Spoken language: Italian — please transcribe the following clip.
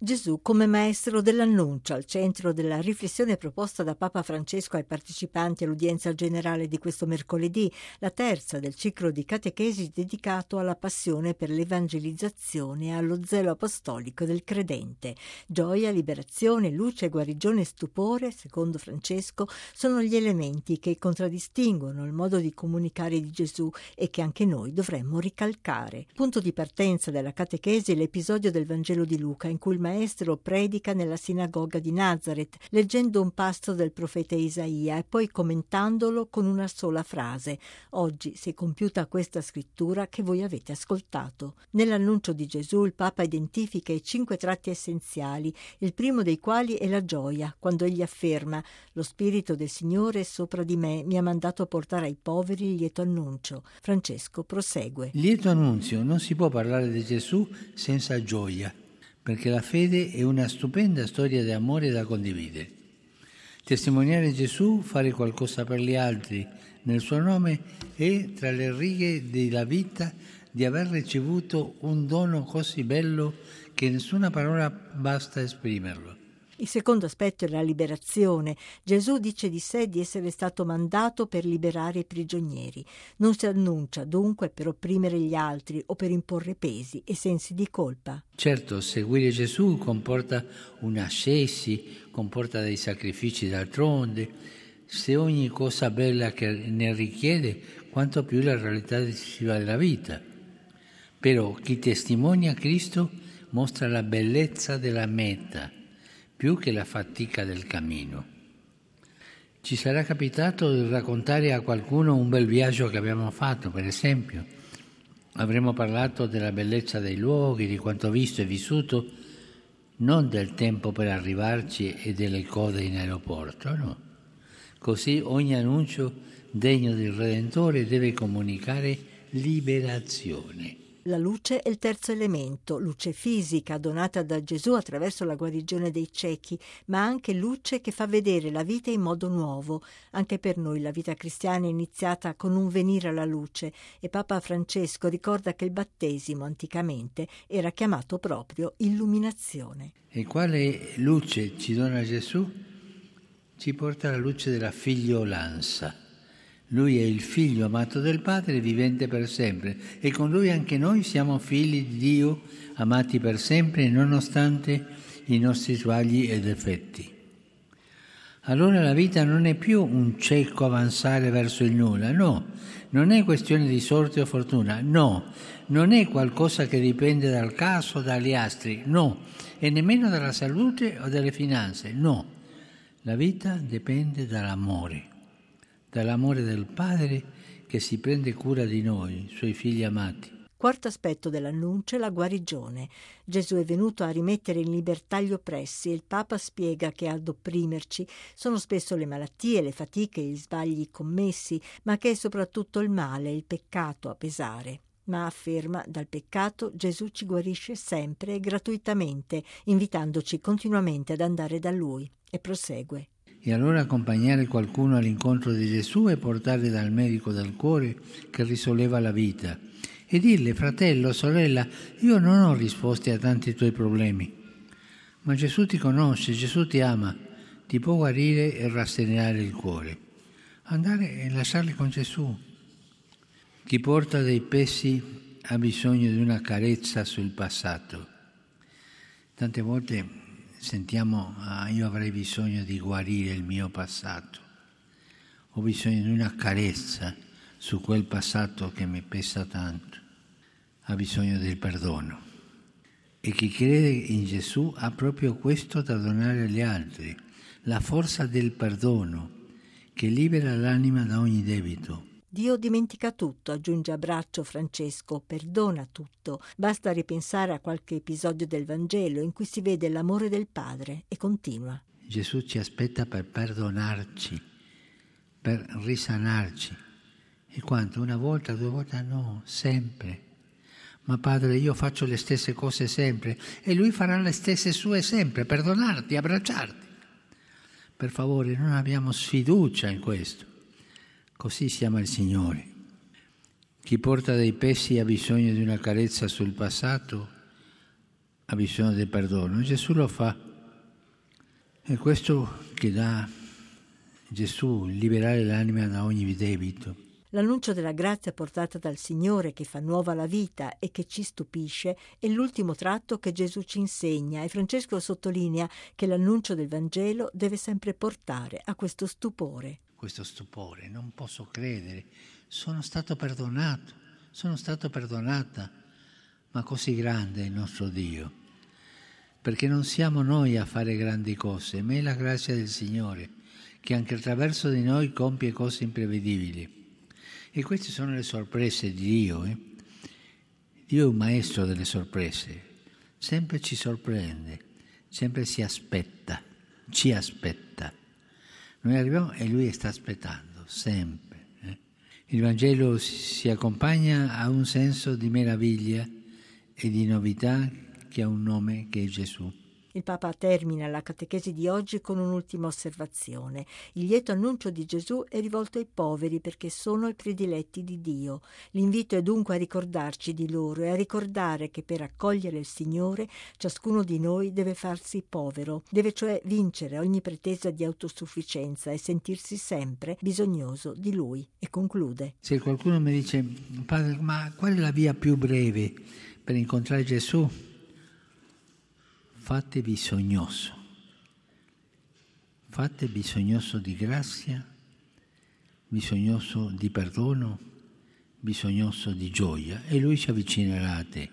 Gesù come maestro dell'annuncio al centro della riflessione proposta da Papa Francesco ai partecipanti all'udienza generale di questo mercoledì, la terza del ciclo di catechesi dedicato alla passione per l'evangelizzazione e allo zelo apostolico del credente. Gioia, liberazione, luce, guarigione e stupore, secondo Francesco, sono gli elementi che contraddistinguono il modo di comunicare di Gesù e che anche noi dovremmo ricalcare. Punto di partenza della catechesi è l'episodio del Vangelo di Luca in cui il maestro predica nella sinagoga di Nazareth, leggendo un pasto del profeta Isaia e poi commentandolo con una sola frase. Oggi si è compiuta questa scrittura che voi avete ascoltato. Nell'annuncio di Gesù il Papa identifica i cinque tratti essenziali, il primo dei quali è la gioia, quando egli afferma lo Spirito del Signore è sopra di me, mi ha mandato a portare ai poveri il lieto annuncio. Francesco prosegue. Lieto annunzio, non si può parlare di Gesù senza gioia perché la fede è una stupenda storia di amore da condividere. Testimoniare Gesù, fare qualcosa per gli altri nel suo nome è tra le righe della vita di aver ricevuto un dono così bello che nessuna parola basta esprimerlo. Il secondo aspetto è la liberazione. Gesù dice di sé di essere stato mandato per liberare i prigionieri. Non si annuncia dunque per opprimere gli altri o per imporre pesi e sensi di colpa. Certo, seguire Gesù comporta un'ascesi, comporta dei sacrifici d'altronde. Se ogni cosa bella che ne richiede, quanto più la realtà decisiva della vita. Però chi testimonia Cristo mostra la bellezza della meta più che la fatica del cammino. Ci sarà capitato di raccontare a qualcuno un bel viaggio che abbiamo fatto, per esempio. Avremo parlato della bellezza dei luoghi, di quanto visto e vissuto, non del tempo per arrivarci e delle code in aeroporto, no. Così ogni annuncio degno del Redentore deve comunicare liberazione. La luce è il terzo elemento, luce fisica donata da Gesù attraverso la guarigione dei ciechi, ma anche luce che fa vedere la vita in modo nuovo. Anche per noi la vita cristiana è iniziata con un venire alla luce e Papa Francesco ricorda che il battesimo anticamente era chiamato proprio illuminazione. E quale luce ci dona Gesù? Ci porta la luce della figliolanza lui è il figlio amato del Padre, vivente per sempre, e con lui anche noi siamo figli di Dio, amati per sempre, nonostante i nostri sbagli e difetti. Allora la vita non è più un cieco avanzare verso il nulla, no, non è questione di sorte o fortuna, no, non è qualcosa che dipende dal caso o dagli astri, no, e nemmeno dalla salute o dalle finanze, no. La vita dipende dall'amore dall'amore del Padre che si prende cura di noi, suoi figli amati. Quarto aspetto dell'annuncio è la guarigione. Gesù è venuto a rimettere in libertà gli oppressi e il Papa spiega che ad opprimerci sono spesso le malattie, le fatiche, gli sbagli commessi, ma che è soprattutto il male, il peccato a pesare. Ma afferma, dal peccato Gesù ci guarisce sempre e gratuitamente, invitandoci continuamente ad andare da Lui. E prosegue. E allora accompagnare qualcuno all'incontro di Gesù e portarli dal medico del cuore che risolleva la vita e dirle, fratello, sorella, io non ho risposte a tanti tuoi problemi, ma Gesù ti conosce, Gesù ti ama, ti può guarire e rasserenare il cuore. Andare e lasciarli con Gesù. Chi porta dei pesi ha bisogno di una carezza sul passato. Tante volte sentiamo, ah, io avrei bisogno di guarire il mio passato, ho bisogno di una carezza su quel passato che mi pesa tanto, ha bisogno del perdono. E chi crede in Gesù ha proprio questo da donare agli altri, la forza del perdono che libera l'anima da ogni debito Dio dimentica tutto, aggiunge a braccio Francesco, perdona tutto. Basta ripensare a qualche episodio del Vangelo in cui si vede l'amore del Padre e continua. Gesù ci aspetta per perdonarci, per risanarci. E quanto? Una volta, due volte? No, sempre. Ma Padre, io faccio le stesse cose sempre e Lui farà le stesse sue sempre, perdonarti, abbracciarti. Per favore, non abbiamo sfiducia in questo. Così si ama il Signore. Chi porta dei pesi ha bisogno di una carezza sul passato, ha bisogno del perdono, Gesù lo fa. È questo che dà Gesù, liberare l'anima da ogni debito. L'annuncio della grazia portata dal Signore che fa nuova la vita e che ci stupisce è l'ultimo tratto che Gesù ci insegna e Francesco sottolinea che l'annuncio del Vangelo deve sempre portare a questo stupore. Questo stupore, non posso credere, sono stato perdonato, sono stato perdonata, ma così grande è il nostro Dio, perché non siamo noi a fare grandi cose, ma è la grazia del Signore che anche attraverso di noi compie cose imprevedibili. E queste sono le sorprese di Dio. Eh? Dio è un maestro delle sorprese, sempre ci sorprende, sempre si aspetta, ci aspetta. Noi arriviamo e Lui sta aspettando, sempre. Eh? Il Vangelo si accompagna a un senso di meraviglia e di novità che ha un nome che è Gesù. Il Papa termina la catechesi di oggi con un'ultima osservazione. Il lieto annuncio di Gesù è rivolto ai poveri perché sono i prediletti di Dio. L'invito è dunque a ricordarci di loro e a ricordare che per accogliere il Signore ciascuno di noi deve farsi povero, deve cioè vincere ogni pretesa di autosufficienza e sentirsi sempre bisognoso di Lui. E conclude. Se qualcuno mi dice, padre, ma qual è la via più breve per incontrare Gesù? Fate bisognoso, fate bisognoso di grazia, bisognoso di perdono, bisognoso di gioia e lui ci avvicinerà a te.